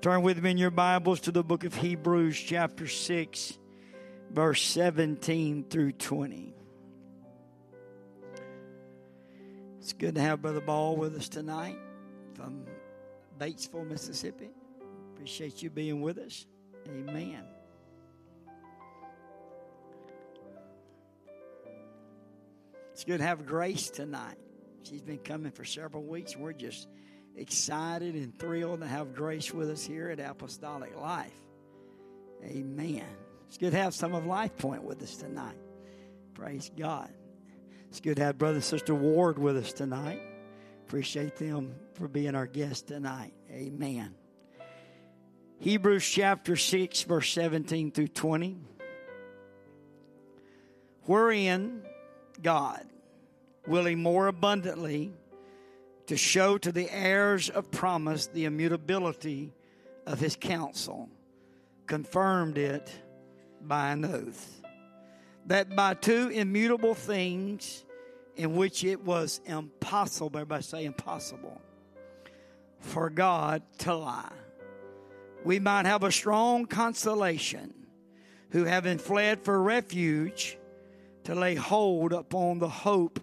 Turn with me in your Bibles to the book of Hebrews, chapter 6, verse 17 through 20. It's good to have Brother Ball with us tonight from Batesville, Mississippi. Appreciate you being with us. Amen. It's good to have Grace tonight. She's been coming for several weeks. We're just excited and thrilled to have Grace with us here at Apostolic Life. Amen. It's good to have some of Life Point with us tonight. Praise God. It's good to have Brother and Sister Ward with us tonight. Appreciate them for being our guest tonight. Amen. Hebrews chapter 6, verse 17 through 20. Wherein God, willing more abundantly to show to the heirs of promise the immutability of his counsel, confirmed it by an oath, that by two immutable things in which it was impossible, everybody say impossible, for God to lie, we might have a strong consolation who having fled for refuge to lay hold upon the hope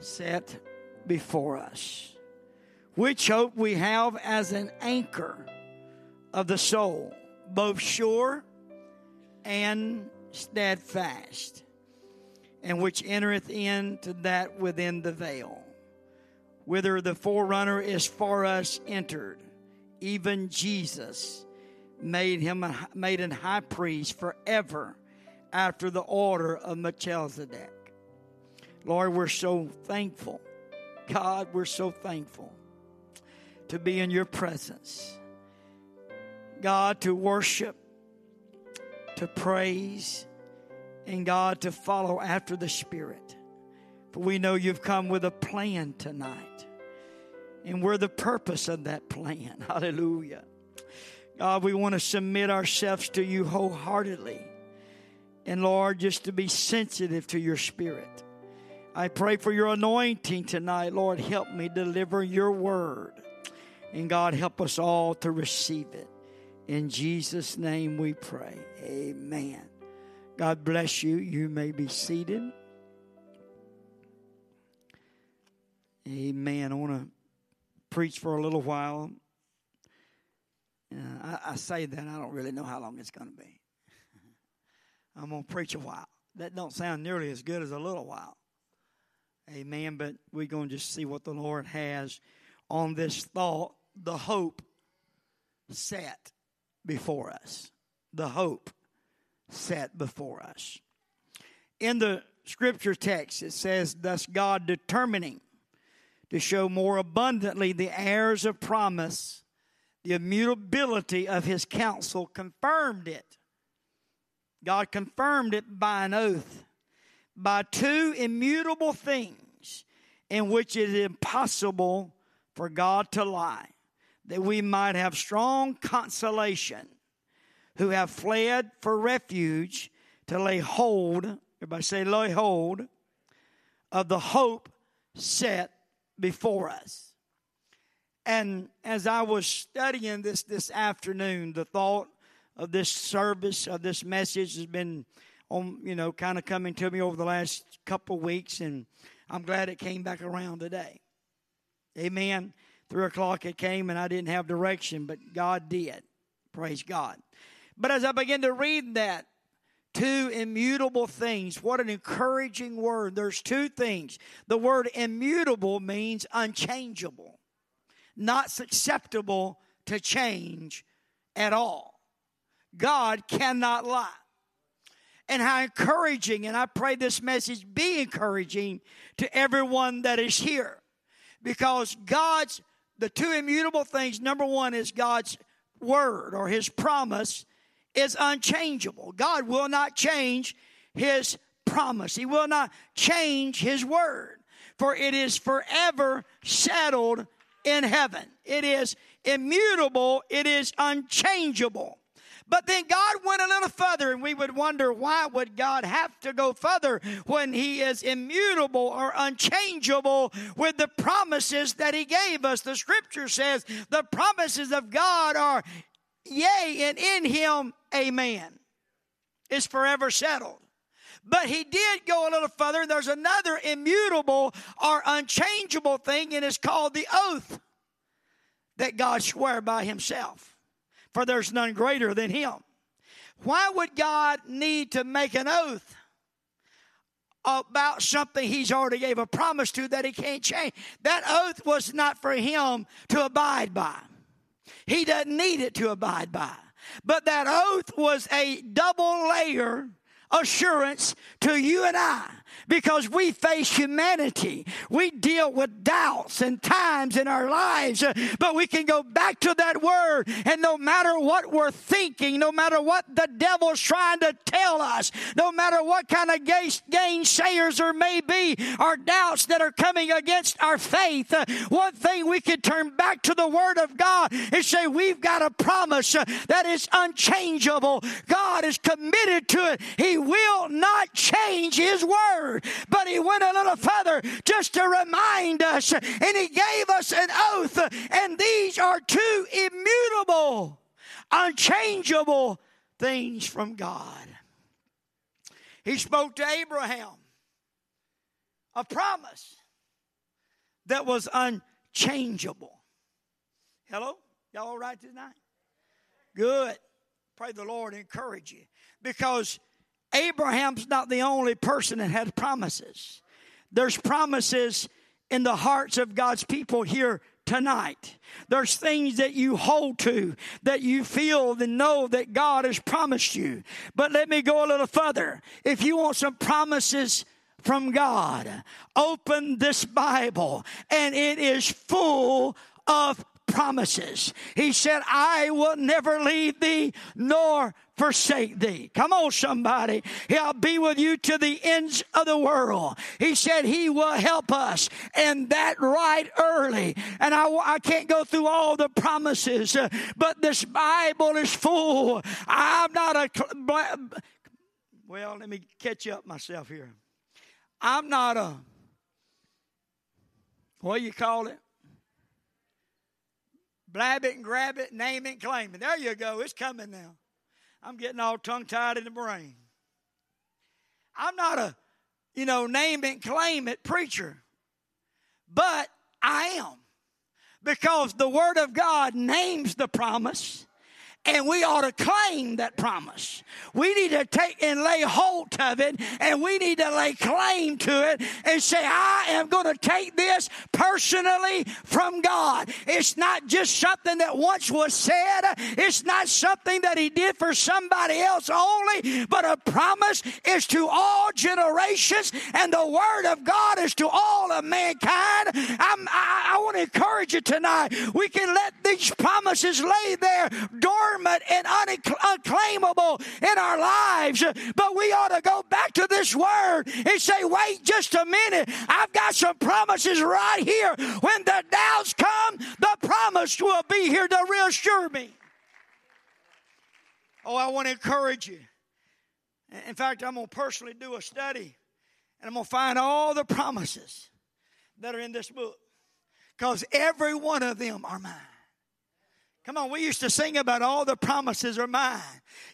set before us, which hope we have as an anchor of the soul, both sure and steadfast, and which entereth into that within the veil, whither the forerunner is for us entered, even Jesus made him a, made an high priest forever after the order of Melchizedek. Lord, we're so thankful God, we're so thankful to be in your presence. God, to worship, to praise, and God, to follow after the Spirit. For we know you've come with a plan tonight. And we're the purpose of that plan. Hallelujah. God, we want to submit ourselves to you wholeheartedly. And Lord, just to be sensitive to your Spirit. I pray for your anointing tonight. Lord, help me deliver your word. And God, help us all to receive it. In Jesus' name we pray. Amen. God bless you. You may be seated. Amen. I want to preach for a little while. Uh, I, I, say that I don't really know how long it's going to be. I'm going to preach a while. That don't sound nearly as good as a little while. Amen. But we're going to just see what the Lord has on this thought, the hope set before us. The hope set before us. In the scripture text, it says, Thus God determining to show more abundantly the heirs of promise, the immutability of his counsel, confirmed it. God confirmed it by an oath by two immutable things in which it is impossible for God to lie, that we might have strong consolation who have fled for refuge to lay hold, everybody say, lay hold of the hope set before us. And as I was studying this this afternoon, the thought of this service, of this message has been on, you know, kind of coming to me over the last couple weeks, and I'm glad it came back around today. Amen. Three o'clock it came, and I didn't have direction, but God did. Praise God. But as I began to read that, two immutable things. What an encouraging word. There's two things. The word immutable means unchangeable, not susceptible to change at all. God cannot lie and how encouraging, and I pray this message be encouraging to everyone that is here. Because God's, the two immutable things, number one is God's word or his promise is unchangeable. God will not change his promise, he will not change his word, for it is forever settled in heaven. It is immutable, it is unchangeable. But then God went a little further, and we would wonder why would God have to go further when He is immutable or unchangeable with the promises that He gave us. The Scripture says the promises of God are yea, and in him, amen. It's forever settled. But he did go a little further. There's another immutable or unchangeable thing, and it's called the oath that God swore by himself. For there's none greater than him. Why would God need to make an oath about something he's already gave a promise to that he can't change? That oath was not for him to abide by. He doesn't need it to abide by. But that oath was a double layer assurance to you and I because we face humanity. We deal with doubts and times in our lives, uh, but we can go back to that word and no matter what we're thinking, no matter what the devil's trying to tell us, no matter what kind of gainsayers there may be, our doubts that are coming against our faith, uh, one thing we can turn back to the word of God and say, we've got a promise uh, that is unchangeable. God is committed to it. He will not change his word. But he went a little further just to remind us, and he gave us an oath. And these are two immutable, unchangeable things from God. He spoke to Abraham a promise that was unchangeable. Hello? Y'all all right tonight? Good. Pray the Lord encourage you. Because Abraham's not the only person that had promises. There's promises in the hearts of God's people here tonight. There's things that you hold to that you feel and know that God has promised you. But let me go a little further. If you want some promises from God, open this Bible and it is full of promises. He said, I will never leave thee nor forsake thee. Come on, somebody. He'll be with you to the ends of the world. He said he will help us and that right early. And I, I can't go through all the promises, uh, but this Bible is full. I'm not a, well, let me catch up myself here. I'm not a, what you call it? Blab it and grab it, name it and claim it. There you go. It's coming now. I'm getting all tongue tied in the brain. I'm not a, you know, name it and claim it preacher, but I am. Because the Word of God names the promise and we ought to claim that promise. We need to take and lay hold of it, and we need to lay claim to it and say, I am going to take this personally from God. It's not just something that once was said, it's not something that He did for somebody else only, but a promise is to all generations, and the Word of God is to all of mankind. I'm, I, I want to encourage you tonight. We can let these promises lay there dormant dormant and unclaimable in our lives. But we ought to go back to this word and say, wait just a minute. I've got some promises right here. When the doubts come, the promise will be here to reassure me. Oh, I want to encourage you. In fact, I'm going to personally do a study and I'm going to find all the promises that are in this book because every one of them are mine. Come on, we used to sing about all the promises are mine.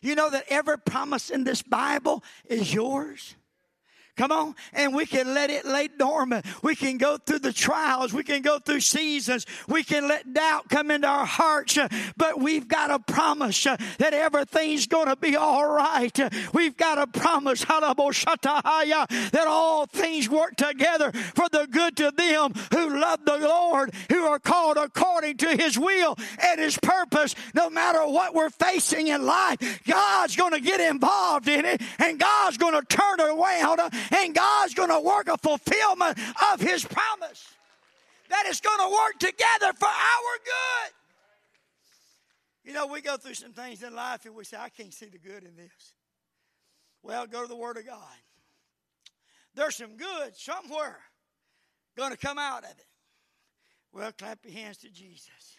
You know that every promise in this Bible is yours? Come on. And we can let it lay dormant. We can go through the trials. We can go through seasons. We can let doubt come into our hearts. But we've got a promise that everything's going to be all right. We've got a promise that all things work together for the good to them who love the Lord, who are called according to his will and his purpose. No matter what we're facing in life, God's going to get involved in it and God's going to turn it around and God's going to work a fulfillment of His promise. That is going to work together for our good. You know, we go through some things in life and we say, I can't see the good in this. Well, go to the Word of God. There's some good somewhere going to come out of it. Well, clap your hands to Jesus.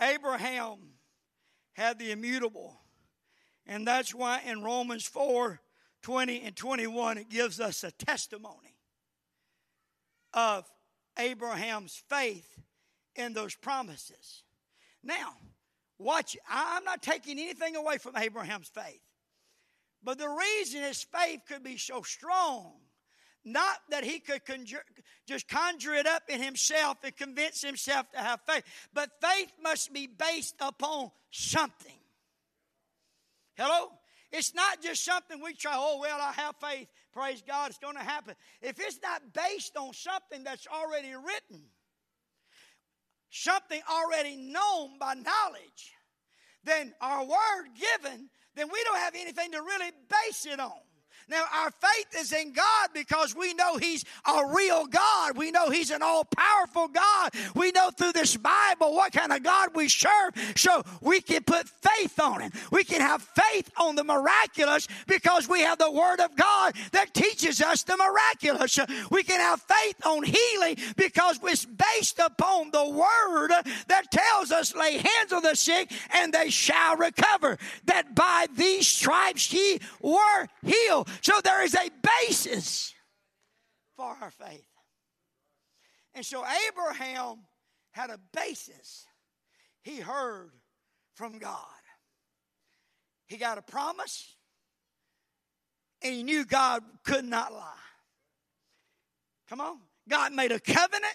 Abraham had the immutable and that's why in Romans 4 20 and 21, it gives us a testimony of Abraham's faith in those promises. Now, watch, I'm not taking anything away from Abraham's faith. But the reason his faith could be so strong, not that he could conjure, just conjure it up in himself and convince himself to have faith, but faith must be based upon something. Hello? It's not just something we try, oh, well, I have faith. Praise God, it's going to happen. If it's not based on something that's already written, something already known by knowledge, then our word given, then we don't have anything to really base it on. Now, our faith is in God because we know He's a real God. We know He's an all powerful God. We know through this Bible what kind of God we serve. So we can put faith on Him. We can have faith on the miraculous because we have the Word of God that teaches us the miraculous. We can have faith on healing because it's based upon the Word that tells us, lay hands on the sick and they shall recover. That by these stripes ye were healed. So there is a basis for our faith. And so Abraham had a basis. He heard from God. He got a promise, and he knew God could not lie. Come on. God made a covenant,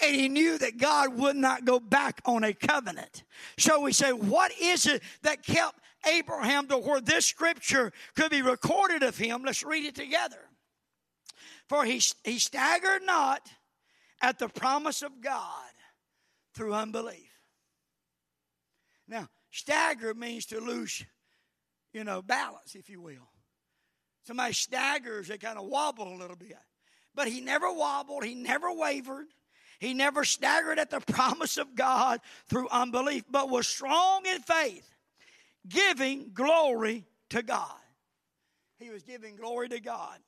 and he knew that God would not go back on a covenant. So we say, what is it that kept Abraham to where this scripture could be recorded of him. Let's read it together. For he, he staggered not at the promise of God through unbelief. Now, stagger means to lose, you know, balance, if you will. Somebody staggers, they kind of wobble a little bit. But he never wobbled, he never wavered. He never staggered at the promise of God through unbelief, but was strong in faith giving glory to God. He was giving glory to God.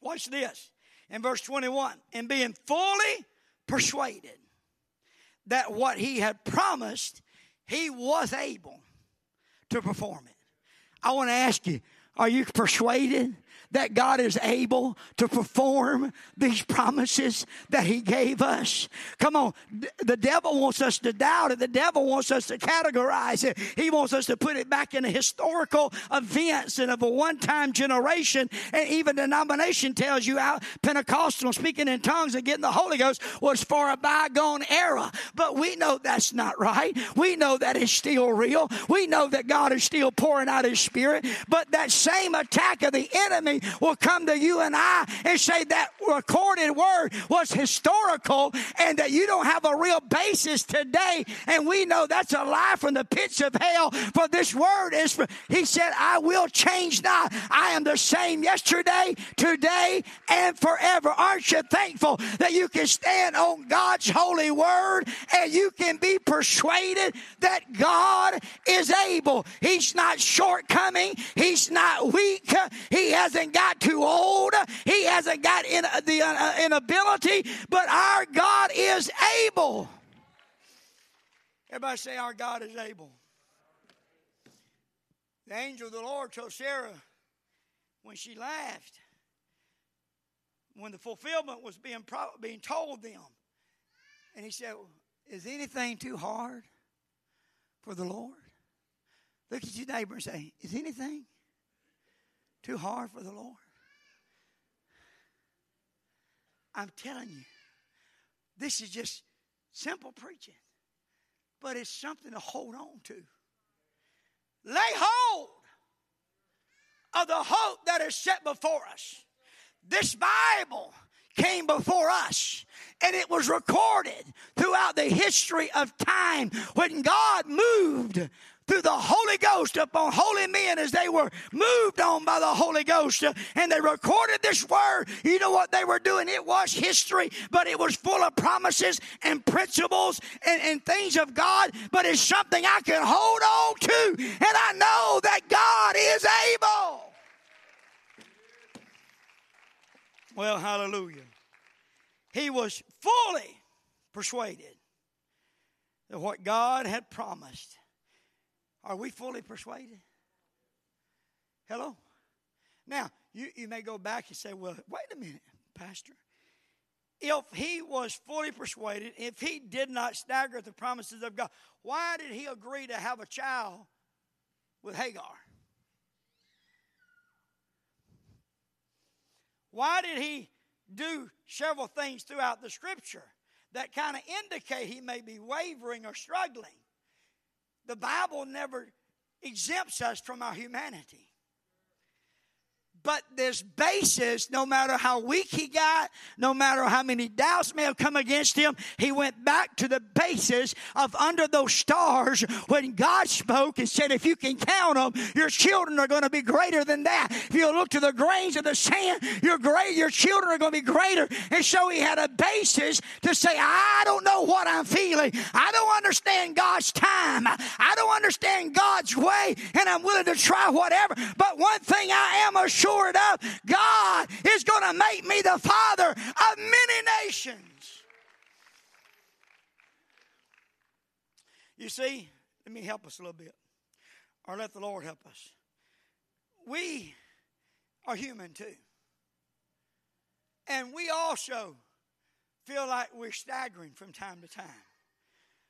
Watch this. In verse 21, and being fully persuaded that what he had promised, he was able to perform it. I want to ask you, are you persuaded that God is able to perform these promises that He gave us. Come on, the devil wants us to doubt it. The devil wants us to categorize it. He wants us to put it back in historical events and of a one time generation. And even denomination tells you out Pentecostal speaking in tongues and getting the Holy Ghost was for a bygone era. But we know that's not right. We know that is still real. We know that God is still pouring out His Spirit. But that same attack of the enemy will come to you and I and say that recorded word was historical and that you don't have a real basis today. And we know that's a lie from the pits of hell. For this word is, he said, I will change not. I am the same yesterday, today, and forever. Aren't you thankful that you can stand on God's holy word and you can be persuaded that God is able? He's not shortcoming. He's not weak. He hasn't hasn't got too old. He hasn't got in, the uh, inability, but our God is able. Everybody say, Our God is able. The angel of the Lord told Sarah when she laughed, when the fulfillment was being, pro- being told them, and he said, Is anything too hard for the Lord? Look at your neighbor and say, Is anything too hard for the Lord? I'm telling you, this is just simple preaching, but it's something to hold on to. Lay hold of the hope that is set before us. This Bible came before us and it was recorded throughout the history of time when God moved through the Holy Ghost upon holy men as they were moved on by the Holy Ghost. Uh, and they recorded this word. You know what they were doing? It was history, but it was full of promises and principles and, and things of God. But it's something I can hold on to. And I know that God is able. Well, hallelujah. He was fully persuaded that what God had promised are we fully persuaded? Hello? Now, you, you may go back and say, well, wait a minute, Pastor. if he was fully persuaded, if he did not stagger at the promises of God, why did he agree to have a child with Hagar? Why did he do several things throughout the scripture that kind of indicate he may be wavering or struggling? The Bible never exempts us from our humanity. But this basis, no matter how weak he got, no matter how many doubts may have come against him, he went back to the basis of under those stars when God spoke and said, if you can count them, your children are going to be greater than that. If you look to the grains of the sand, your great, your children are going to be greater. And so he had a basis to say, I don't know what I'm feeling. I don't understand God's time. I don't understand God's way, and I'm willing to try whatever. But one thing I am assured stored up, God is going to make me the father of many nations. You see, let me help us a little bit, or let the Lord help us. We are human too. And we also feel like we're staggering from time to time.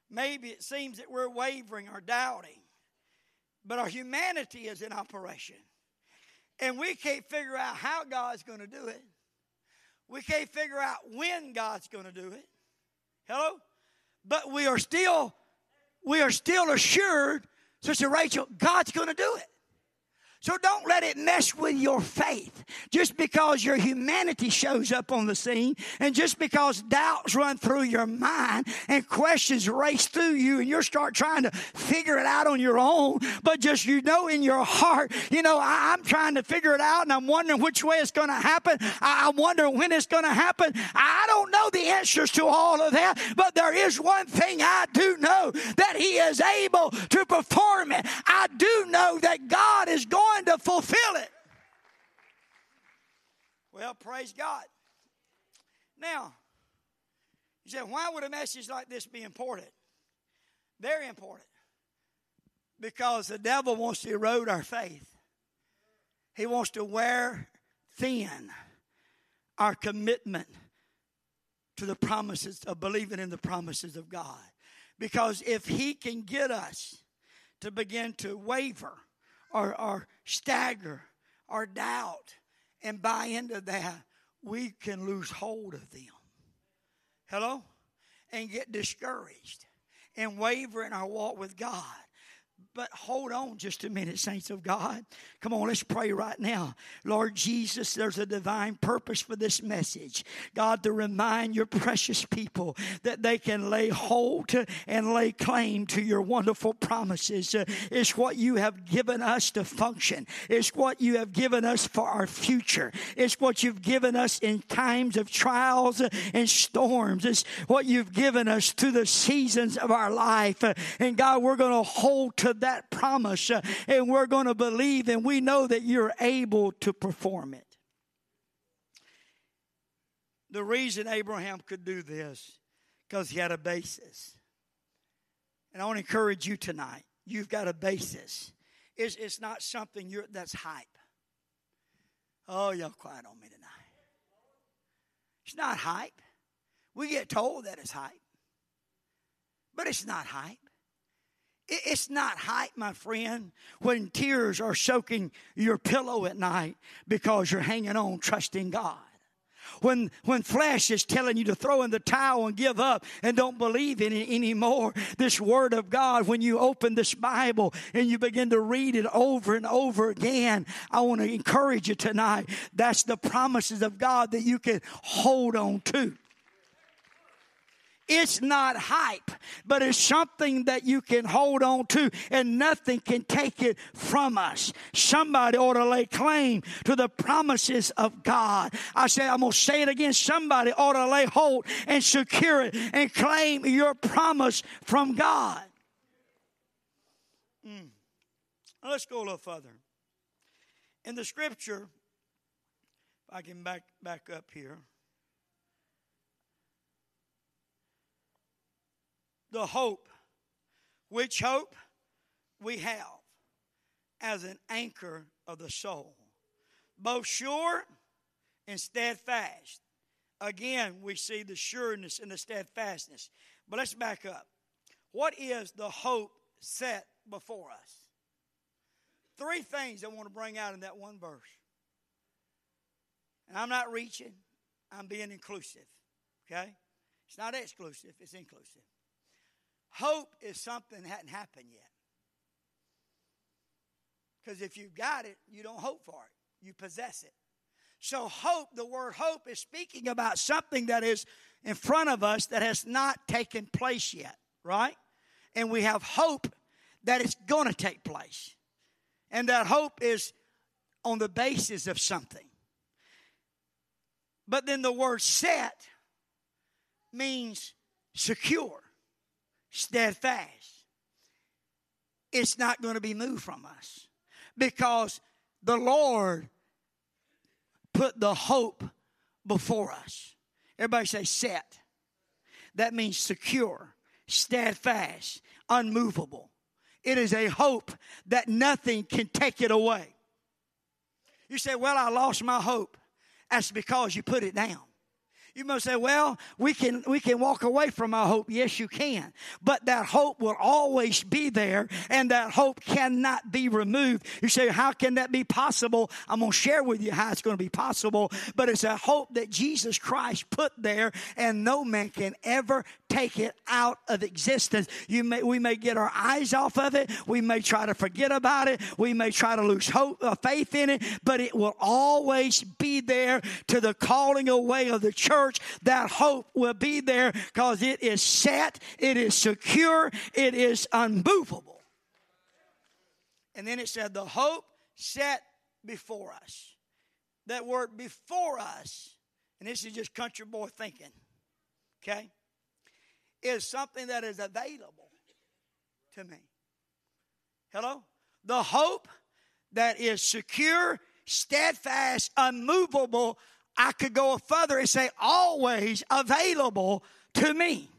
Maybe it seems that we're wavering or doubting, but our humanity is in operation. And we can't figure out how God's going to do it. We can't figure out when God's going to do it. Hello? But we are still we are still assured, Sister Rachel, God's going to do it. So don't let it mess with your faith. Just because your humanity shows up on the scene and just because doubts run through your mind and questions race through you and you start trying to figure it out on your own, but just you know in your heart, you know, I, am trying to figure it out and I'm wondering which way it's going to happen. I, I'm wondering when it's going to happen. I don't know the answers to all of that, but there is one thing I do know that He is able to perform it. I do know that God is going going to fulfill it. Well, praise God. Now, you said, why would a message like this be important? Very important. Because the devil wants to erode our faith. He wants to wear thin our commitment to the promises of believing in the promises of God. Because if he can get us to begin to waver or, or stagger or doubt and buy into that, we can lose hold of them. Hello? And get discouraged and waver in our walk with God. But hold on just a minute, saints of God. Come on, let's pray right now. Lord Jesus, there's a divine purpose for this message. God, to remind your precious people that they can lay hold and lay claim to your wonderful promises. It's what you have given us to function, it's what you have given us for our future, it's what you've given us in times of trials and storms, it's what you've given us through the seasons of our life. And God, we're going to hold to that that promise uh, and we're going to believe and we know that you're able to perform it. The reason Abraham could do this because he had a basis. And I want to encourage you tonight. You've got a basis. It's, it's not something that's hype. Oh, y'all quiet on me tonight. It's not hype. We get told that it's hype. But it's not hype. It's not hype, my friend, when tears are soaking your pillow at night because you're hanging on, trusting God. When, when flesh is telling you to throw in the towel and give up and don't believe in it anymore, this Word of God, when you open this Bible and you begin to read it over and over again, I want to encourage you tonight. That's the promises of God that you can hold on to. It's not hype, but it's something that you can hold on to and nothing can take it from us. Somebody ought to lay claim to the promises of God. I say, I'm going to say it again. Somebody ought to lay hold and secure it and claim your promise from God. Mm. Let's go a little further. In the scripture, if I can back, back up here. The hope. Which hope? We have as an anchor of the soul, both sure and steadfast, again, we see the sureness and the steadfastness. But let's back up. What is the hope set before us? Three things I want to bring out in that one verse. And I'm not reaching, I'm being inclusive. Okay? It's not exclusive, it's inclusive. Hope is something that hadn't happened yet. Because if you've got it, you don't hope for it, you possess it. So, hope, the word hope, is speaking about something that is in front of us that has not taken place yet, right? And we have hope that it's going to take place. And that hope is on the basis of something. But then the word set means secure, steadfast. It's not going to be moved from us because the Lord put the hope before us. Everybody say set. That means secure, steadfast, unmovable. It is a hope that nothing can take it away. You say, Well, I lost my hope. That's because you put it down. You must say, well, we can, we can walk away from our hope. Yes, you can. But that hope will always be there and that hope cannot be removed. You say, how can that be possible? I'm going to share with you how it's going to be possible. But it's a hope that Jesus Christ put there and no man can ever take it out of existence. You may, we may get our eyes off of it. We may try to forget about it. We may try to lose hope, uh, faith in it, but it will always be there to the calling away of the church church, that hope will be there because it is set, it is secure, it is unmovable. And then it said, the hope set before us. That word before us, and this is just country boy thinking, okay, is something that is available to me. Hello? The hope that is secure, steadfast, unmovable I could go further and say, always available to me.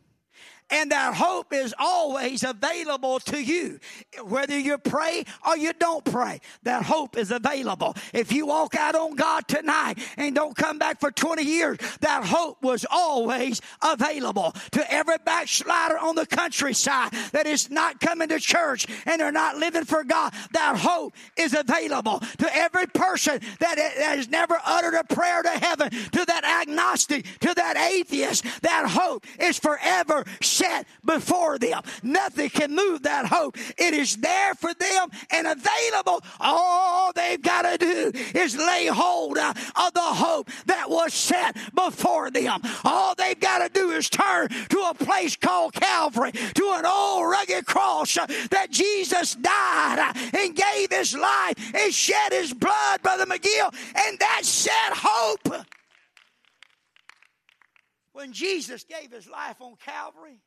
And that hope is always available to you. Whether you pray or you don't pray, that hope is available. If you walk out on God tonight and don't come back for 20 years, that hope was always available. To every backslider on the countryside that is not coming to church and they're not living for God, that hope is available. To every person that has never uttered a prayer to heaven, to that agnostic, to that atheist, that hope is forever set before them. Nothing can move that hope. It is there for them and available. All they've got to do is lay hold uh, of the hope that was set before them. All they've got to do is turn to a place called Calvary, to an old rugged cross uh, that Jesus died uh, and gave his life and shed his blood, Brother McGill, and that set hope. When Jesus gave his life on Calvary,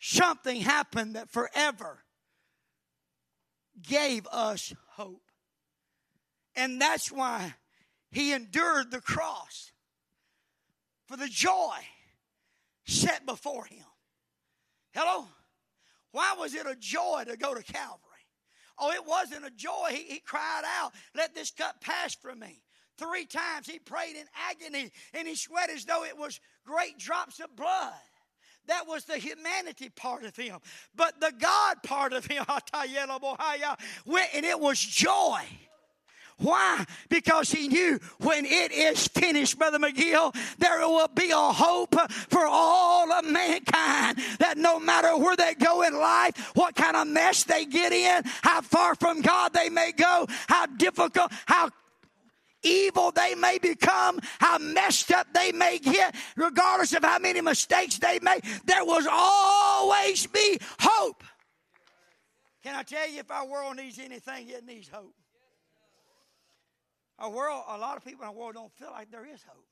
something happened that forever gave us hope. And that's why he endured the cross for the joy set before him. Hello? Why was it a joy to go to Calvary? Oh, it wasn't a joy. He, he cried out, Let this cup pass from me. Three times he prayed in agony and he sweat as though it was great drops of blood. That was the humanity part of him. But the God part of him, and it was joy. Why? Because he knew when it is finished, Brother McGill, there will be a hope for all of mankind. That no matter where they go in life, what kind of mess they get in, how far from God they may go, how difficult, how evil they may become, how messed up they may get, regardless of how many mistakes they make, there will always be hope. Can I tell you if our world needs anything, it needs hope. Our world, a lot of people in our world don't feel like there is hope.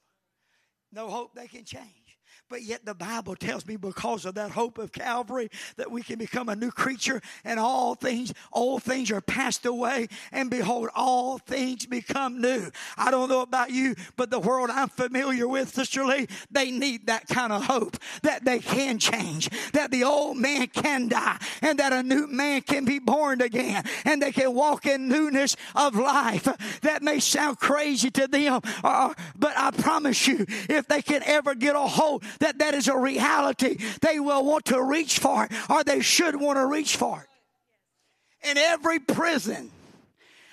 No hope they can change. But yet the Bible tells me because of that hope of Calvary that we can become a new creature and all things, old things are passed away and behold, all things become new. I don't know about you, but the world I'm familiar with, Sister Lee, they need that kind of hope that they can change, that the old man can die and that a new man can be born again and they can walk in newness of life. That may sound crazy to them, uh, but I promise you, if they can ever get a hold that that is a reality, they will want to reach for it or they should want to reach for it. In every prison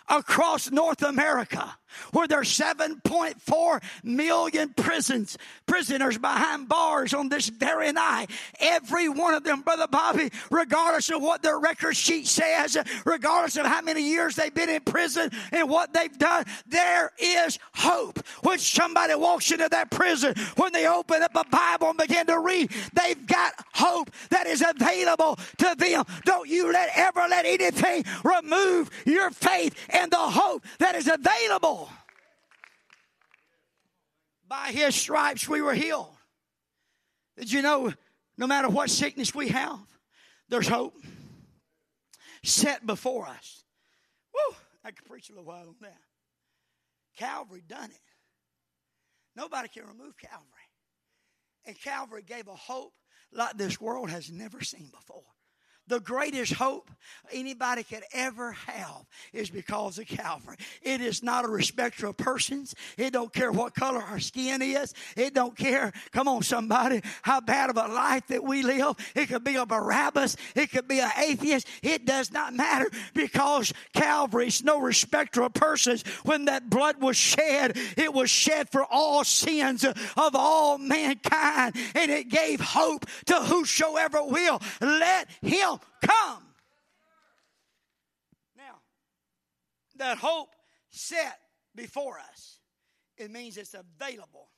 across North America, where there's 7.4 million prisons, prisoners behind bars on this very night. Every one of them, Brother Bobby, regardless of what their record sheet says, regardless of how many years they've been in prison and what they've done, there is hope. When somebody walks into that prison, when they open up a Bible and begin to read, they've got hope that is available to them. Don't you let ever let anything remove your faith and the hope that is available by his stripes we were healed. Did you know no matter what sickness we have, there's hope set before us? Woo! I could preach a little while on that. Calvary done it. Nobody can remove Calvary. And Calvary gave a hope like this world has never seen before the greatest hope anybody could ever have is because of Calvary. It is not a respecter of persons. It don't care what color our skin is. It don't care, come on somebody, how bad of a life that we live. It could be a Barabbas. It could be an atheist. It does not matter because Calvary is no respecter of persons. When that blood was shed, it was shed for all sins of all mankind and it gave hope to whosoever will. Let him come. Now, that hope set before us, it means it's available.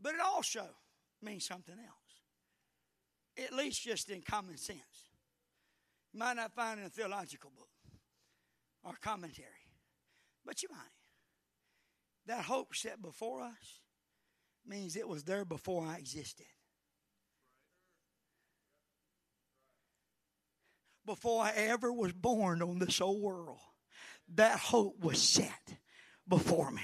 But it also means something else, at least just in common sense. You might not find in a theological book or commentary, but you might. That hope set before us means it was there before I existed. Before I ever was born on this old world, that hope was set before me.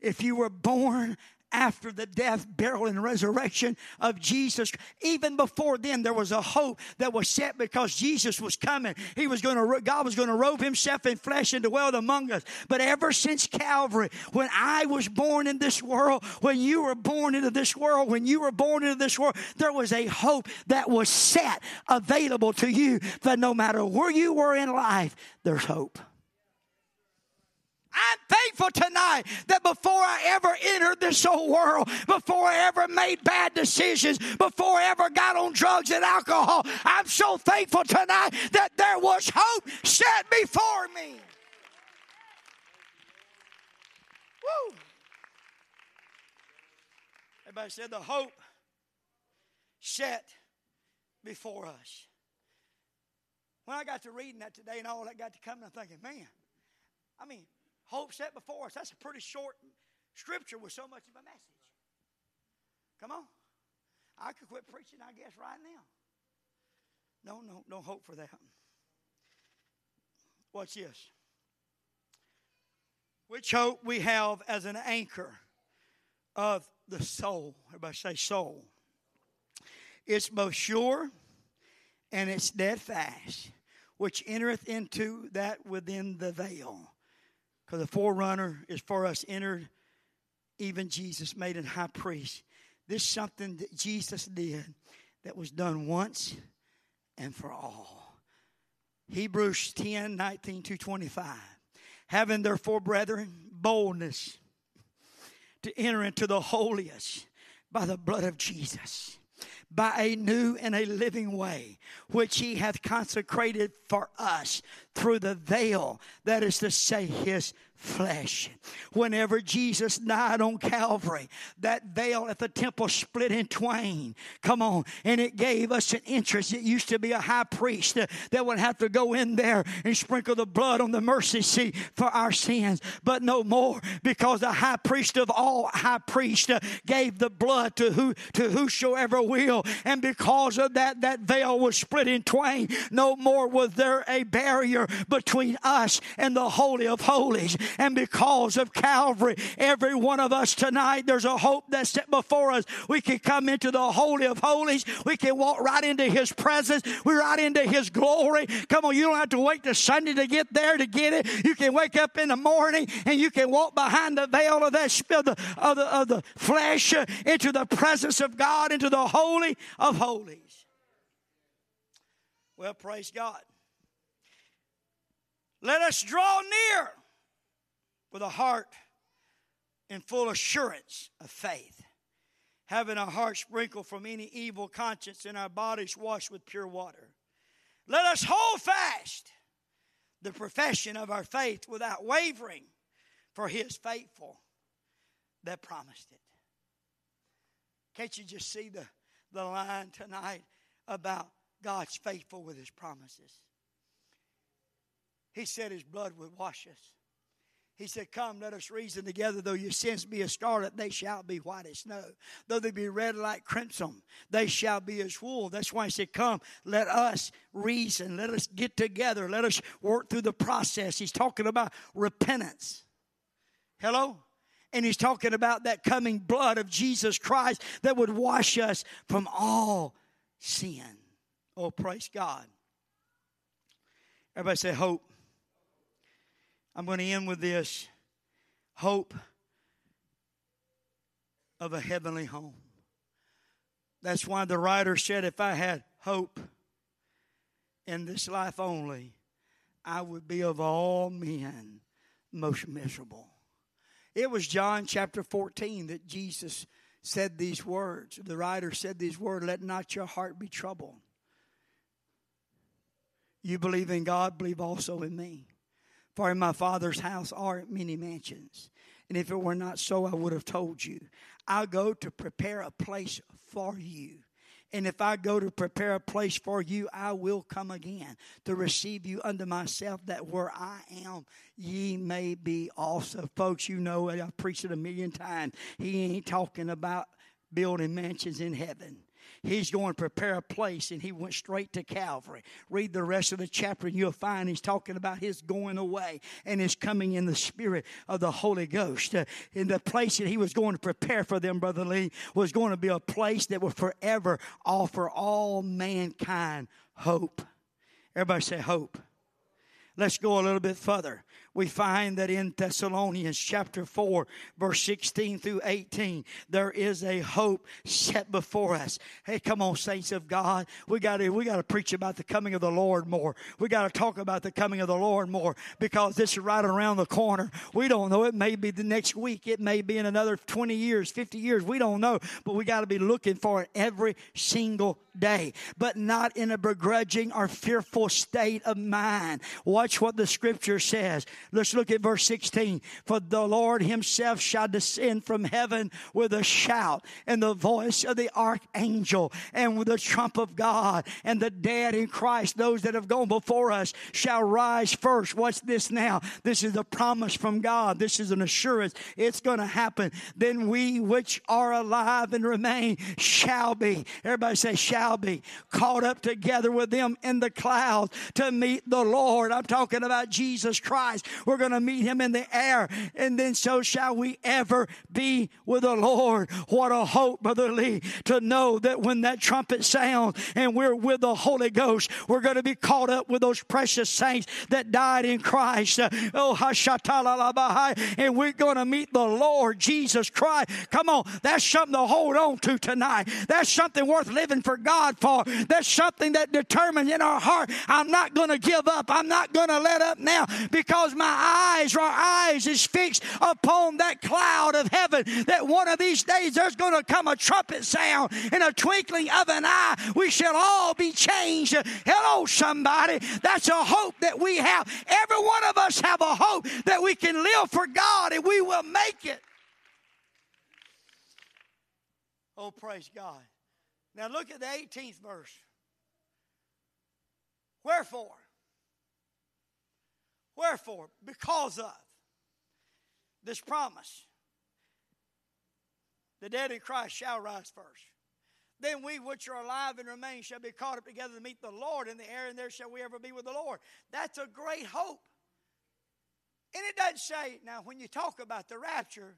If you were born after the death, burial, and resurrection of Jesus. Even before then, there was a hope that was set because Jesus was coming. He was going to, God was going to robe himself in flesh and dwell among us. But ever since Calvary, when I was born in this world, when you were born into this world, when you were born into this world, there was a hope that was set available to you that no matter where you were in life, there's hope. I'm thankful tonight that before I ever entered this old world, before I ever made bad decisions, before I ever got on drugs and alcohol, I'm so thankful tonight that there was hope set before me. Woo! Everybody said the hope set before us. When I got to reading that today and all that got to come, I'm thinking, man, hope set before us. That's a pretty short scripture with so much of a message. Come on. I could quit preaching, I guess, right now. No, no, no hope for that. Watch this. Which hope we have as an anchor of the soul. Everybody say soul. It's both sure and it's steadfast, which entereth into that within the veil because the forerunner is for us entered, even Jesus made a high priest. This is something that Jesus did that was done once and for all. Hebrews 10 19 to 25. Having therefore, brethren, boldness to enter into the holiest by the blood of Jesus by a new and a living way, which he hath consecrated for us through the veil, that is to say, his flesh. Whenever Jesus died on Calvary, that veil at the temple split in twain. Come on. And it gave us an interest. It used to be a high priest that would have to go in there and sprinkle the blood on the mercy seat for our sins. But no more because the high priest of all high priests uh, gave the blood to who to whosoever will. And because of that, that veil was split in twain. No more was there a barrier between us and the Holy of Holies. And because of Calvary, every one of us tonight, there's a hope that's set before us. We can come into the Holy of Holies. We can walk right into His presence. We're right into His glory. Come on, you don't have to wait to Sunday to get there to get it. You can wake up in the morning and you can walk behind the veil of that of the, of the, of the flesh uh, into the presence of God, into the Holy of Holies. Well, praise God. Let us draw near with a heart in full assurance of faith, having our hearts sprinkled from any evil conscience and our bodies washed with pure water. Let us hold fast the profession of our faith without wavering, for he is faithful that promised it. Can't you just see the, the line tonight about God's faithful with his promises? He said his blood would wash us. He said, Come, let us reason together. Though your sins be as scarlet, they shall be white as snow. Though they be red like crimson, they shall be as wool. That's why he said, Come, let us reason. Let us get together. Let us work through the process. He's talking about repentance. Hello? And he's talking about that coming blood of Jesus Christ that would wash us from all sin. Oh, praise God. Everybody say hope. I'm going to end with this hope of a heavenly home. That's why the writer said, if I had hope in this life only, I would be of all men most miserable. It was John chapter 14 that Jesus said these words. The writer said these words Let not your heart be troubled. You believe in God, believe also in me. For in my Father's house are many mansions. And if it were not so, I would have told you. I go to prepare a place for you. And if I go to prepare a place for you, I will come again to receive you unto myself, that where I am, ye may be also. Folks, you know it. I've preached it a million times. He ain't talking about building mansions in heaven. He's going to prepare a place, and he went straight to Calvary. Read the rest of the chapter, and you'll find he's talking about his going away and his coming in the spirit of the Holy Ghost. Uh, in the place that he was going to prepare for them, Brother Lee, was going to be a place that will forever offer all mankind hope. Everybody say hope. Let's go a little bit further we find that in Thessalonians chapter 4, verse 16 through 18, there is a hope set before us. Hey, come on, saints of God. We got to we got to preach about the coming of the Lord more. We got to talk about the coming of the Lord more because this is right around the corner. We don't know. It may be the next week. It may be in another 20 years, 50 years. We don't know. But we got to be looking for it every single day, but not in a begrudging or fearful state of mind. Watch what the scripture says. Let's look at verse 16. For the Lord himself shall descend from heaven with a shout and the voice of the archangel and with the trump of God and the dead in Christ, those that have gone before us shall rise first. What's this now? This is a promise from God. This is an assurance. It's going to happen. Then we which are alive and remain shall be. Everybody say shall be caught up together with them in the clouds to meet the Lord. I'm talking about Jesus Christ. We're going to meet him in the air. And then so shall we ever be with the Lord. What a hope, Brother Lee, to know that when that trumpet sounds and we're with the Holy Ghost, we're going to be caught up with those precious saints that died in Christ. Oh, and we're going to meet the Lord Jesus Christ. Come on, that's something to hold on to tonight. That's something worth living for God for. That's something that determines in our heart, I'm not going to give up. I'm not going to let up now because my eyes, our eyes is fixed upon that cloud of heaven, that one of these days there's going to come a trumpet sound in a twinkling of an eye. We shall all be changed. Hello, somebody. That's a hope that we have. Every one of us have a hope that we can live for God and we will make it. Oh, praise God. Now look at the 18th verse. Wherefore? Wherefore? Because of this promise. The dead in Christ shall rise first. Then we which are alive and remain shall be caught up together to meet the Lord in the air, and there shall we ever be with the Lord. That's a great hope. And it doesn't say, now, when you talk about the rapture,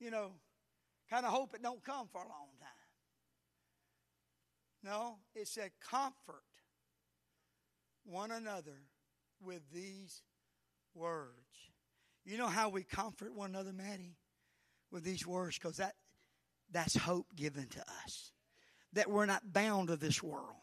you know, kind of hope it don't come for a long time. No, it said comfort one another with these words. You know how we comfort one another, Maddie? With these words, because that that's hope given to us. That we're not bound to this world.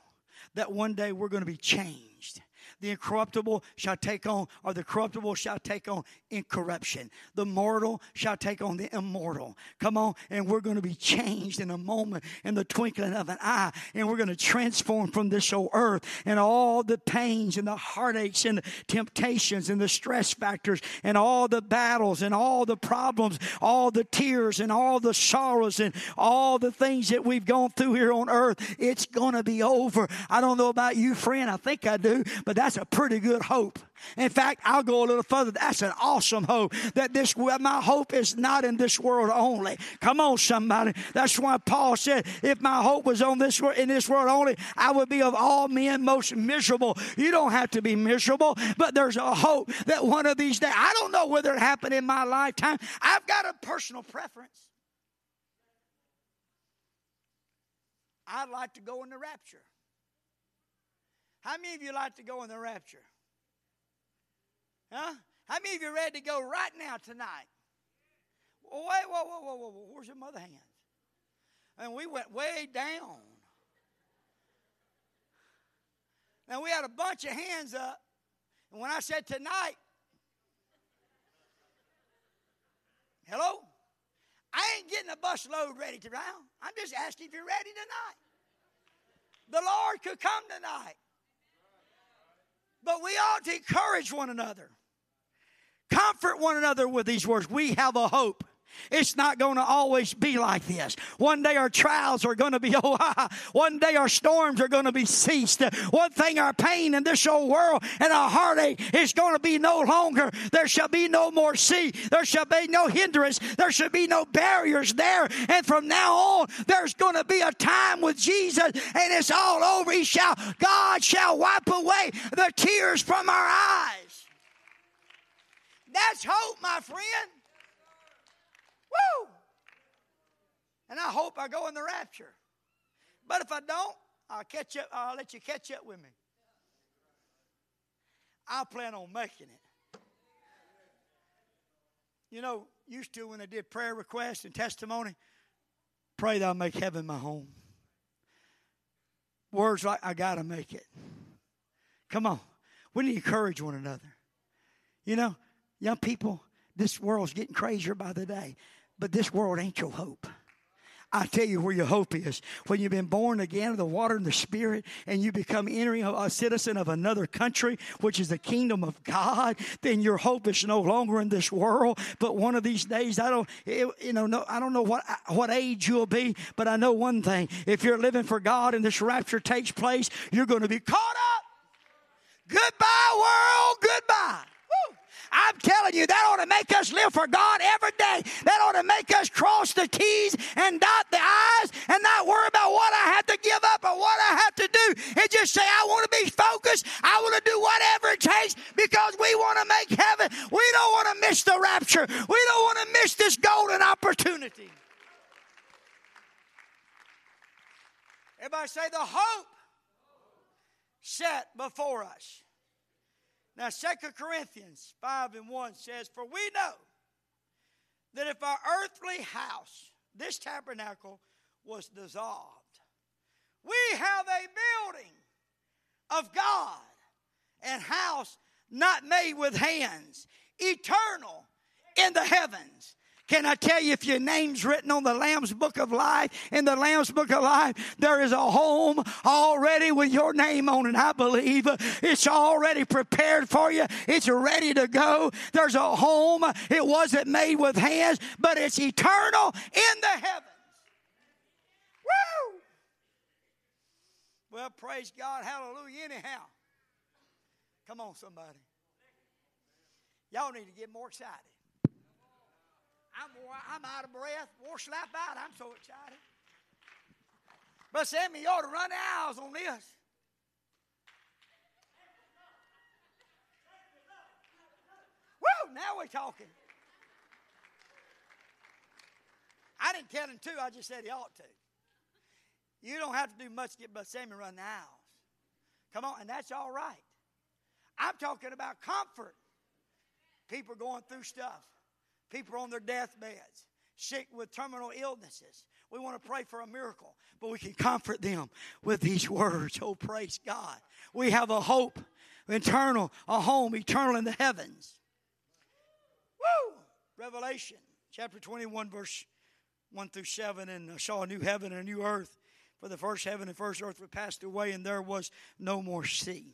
That one day we're going to be changed the incorruptible shall take on, or the corruptible shall take on incorruption. The mortal shall take on the immortal. Come on, and we're going to be changed in a moment, in the twinkling of an eye, and we're going to transform from this old earth and all the pains and the heartaches and the temptations and the stress factors and all the battles and all the problems, all the tears and all the sorrows and all the things that we've gone through here on earth. It's going to be over. I don't know about you, friend. I think I do, but that's a pretty good hope. In fact, I'll go a little further. That's an awesome hope. That this my hope is not in this world only. Come on, somebody. That's why Paul said, "If my hope was on this world in this world only, I would be of all men most miserable." You don't have to be miserable, but there's a hope that one of these days. I don't know whether it happened in my lifetime. I've got a personal preference. I'd like to go in the rapture. How many of you like to go in the rapture? Huh? How many of you ready to go right now tonight? Wait, whoa, whoa, whoa, whoa, whoa. Where's your mother hands? And we went way down. Now we had a bunch of hands up. And when I said tonight, hello? I ain't getting a bus load ready to round. I'm just asking if you're ready tonight. The Lord could come tonight. But we ought to encourage one another, comfort one another with these words. We have a hope. It's not going to always be like this. One day our trials are going to be, oh, one day our storms are going to be ceased. One thing, our pain in this old world and our heartache is going to be no longer. There shall be no more sea. There shall be no hindrance. There shall be no barriers there. And from now on, there's going to be a time with Jesus and it's all over. He shall, God shall wipe away the tears from our eyes. That's hope, my friend. Woo! And I hope I go in the rapture. But if I don't, I'll catch up, I'll let you catch up with me. I plan on making it. You know, used to when they did prayer requests and testimony, pray that I'll make heaven my home. Words like, I got to make it. Come on. We need to encourage one another. You know, young people, this world's getting crazier by the day. But this world ain't your hope. I tell you where your hope is. When you've been born again of the water and the spirit, and you become entering a citizen of another country, which is the kingdom of God, then your hope is no longer in this world. But one of these days, I don't, you know, no, I don't know what what age you'll be, but I know one thing: if you're living for God and this rapture takes place, you're going to be caught up. Goodbye, world. Goodbye. I'm telling you, that ought to make us live for God every day. That ought to make us cross the T's and dot the I's and not worry about what I have to give up or what I have to do. And just say, I want to be focused. I want to do whatever it takes because we want to make heaven. We don't want to miss the rapture. We don't want to miss this golden opportunity. Everybody say the hope set before us. Now, Second Corinthians 5 and 1 says, For we know that if our earthly house, this tabernacle, was dissolved, we have a building of God and house not made with hands, eternal in the heavens. Can I tell you, if your name's written on the Lamb's Book of Life, in the Lamb's Book of Life, there is a home already with your name on it. I believe it's already prepared for you. It's ready to go. There's a home. It wasn't made with hands, but it's eternal in the heavens. Woo! Well, praise God. Hallelujah. Anyhow, come on, somebody. Y'all need to get more excited. I'm, I'm out of breath, wore slap out. I'm so excited. But Sammy, you ought to run the aisles on this. Woo! Now we're talking. I didn't tell him to, I just said he ought to. You don't have to do much to get but Sammy run the aisles. Come on, and that's all right. I'm talking about comfort. People going through stuff. People on their deathbeds, sick with terminal illnesses. We want to pray for a miracle, but we can comfort them with these words. Oh, praise God. We have a hope, eternal, a home eternal in the heavens. Woo! Revelation chapter 21, verse 1 through 7. And I saw a new heaven and a new earth. For the first heaven and first earth were passed away, and there was no more sea.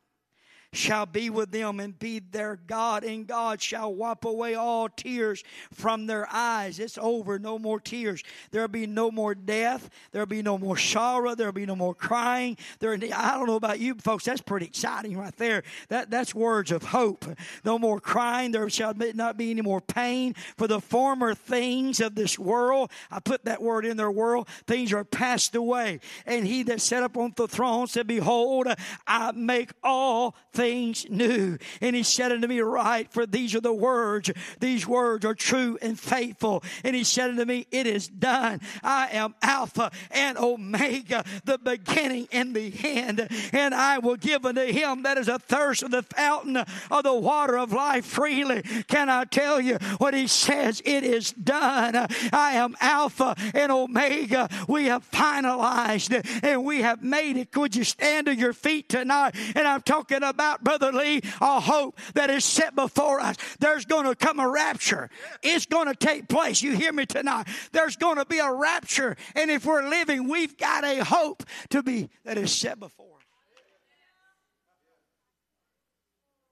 shall be with them and be their God, and God shall wipe away all tears from their eyes. It's over, no more tears. There'll be no more death. There'll be no more sorrow. There'll be no more crying. There, I don't know about you folks, that's pretty exciting right there. That, that's words of hope. No more crying. There shall not be any more pain. For the former things of this world, I put that word in their world, things are passed away. And he that sat up on the throne said, Behold, I make all things things new. And he said unto me, Right, for these are the words. These words are true and faithful. And he said unto me, It is done. I am Alpha and Omega, the beginning and the end. And I will give unto him that is a thirst of the fountain of the water of life freely. Can I tell you what he says? It is done. I am Alpha and Omega. We have finalized and we have made it. Could you stand to your feet tonight? And I'm talking about about, Brother Lee, a hope that is set before us. There's going to come a rapture. It's going to take place. You hear me tonight? There's going to be a rapture. And if we're living, we've got a hope to be that is set before us.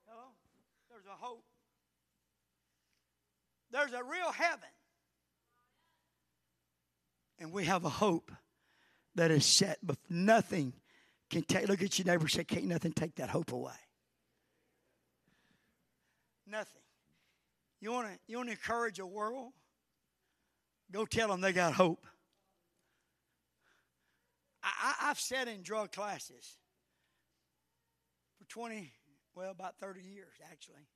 Hello? There's a hope. There's a real heaven. And we have a hope that is set, but nothing can take. Look at your neighbor say, Can't nothing take that hope away. Nothing. You want to you want to encourage a world? Go tell them they got hope. I, I, I've sat in drug classes for 20, well, about 30 years, actually.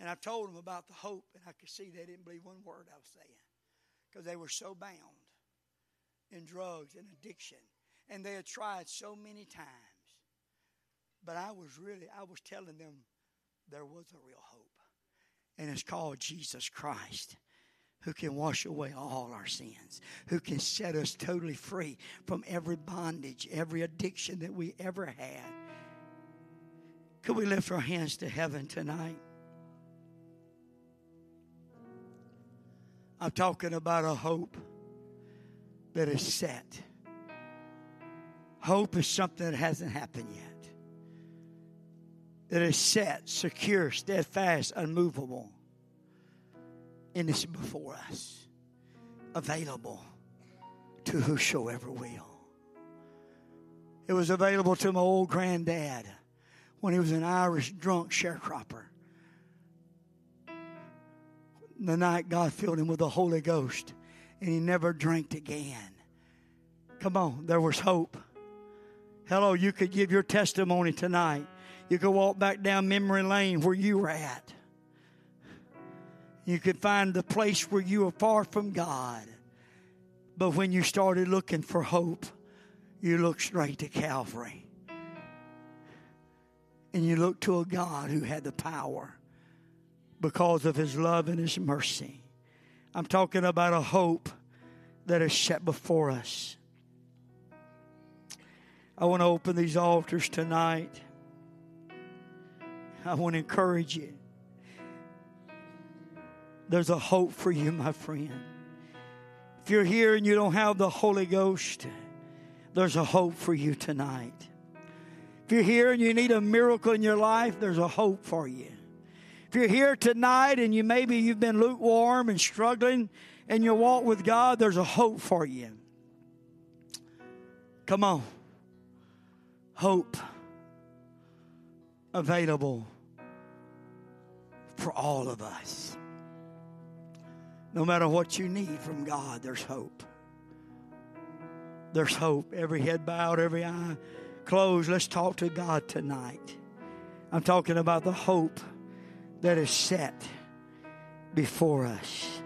And I've told them about the hope, and I could see they didn't believe one word I was saying because they were so bound in drugs and addiction. And they had tried so many times. But I was really, I was telling them there was a real hope. And it's called Jesus Christ, who can wash away all our sins, who can set us totally free from every bondage, every addiction that we ever had. Could we lift our hands to heaven tonight? I'm talking about a hope that is set. Hope is something that hasn't happened yet. That is set, secure, steadfast, unmovable. And it's before us, available to whosoever will. It was available to my old granddad when he was an Irish drunk sharecropper. The night God filled him with the Holy Ghost and he never drank again. Come on, there was hope. Hello, you could give your testimony tonight. You could walk back down memory lane where you were at. You could find the place where you were far from God. But when you started looking for hope, you look straight to Calvary. And you look to a God who had the power because of his love and his mercy. I'm talking about a hope that is set before us. I want to open these altars tonight. I want to encourage you. There's a hope for you, my friend. If you're here and you don't have the Holy Ghost, there's a hope for you tonight. If you're here and you need a miracle in your life, there's a hope for you. If you're here tonight and you maybe you've been lukewarm and struggling in your walk with God, there's a hope for you. Come on. Hope available for all of us. No matter what you need from God, there's hope. There's hope. Every head bowed, every eye closed. Let's talk to God tonight. I'm talking about the hope that is set before us.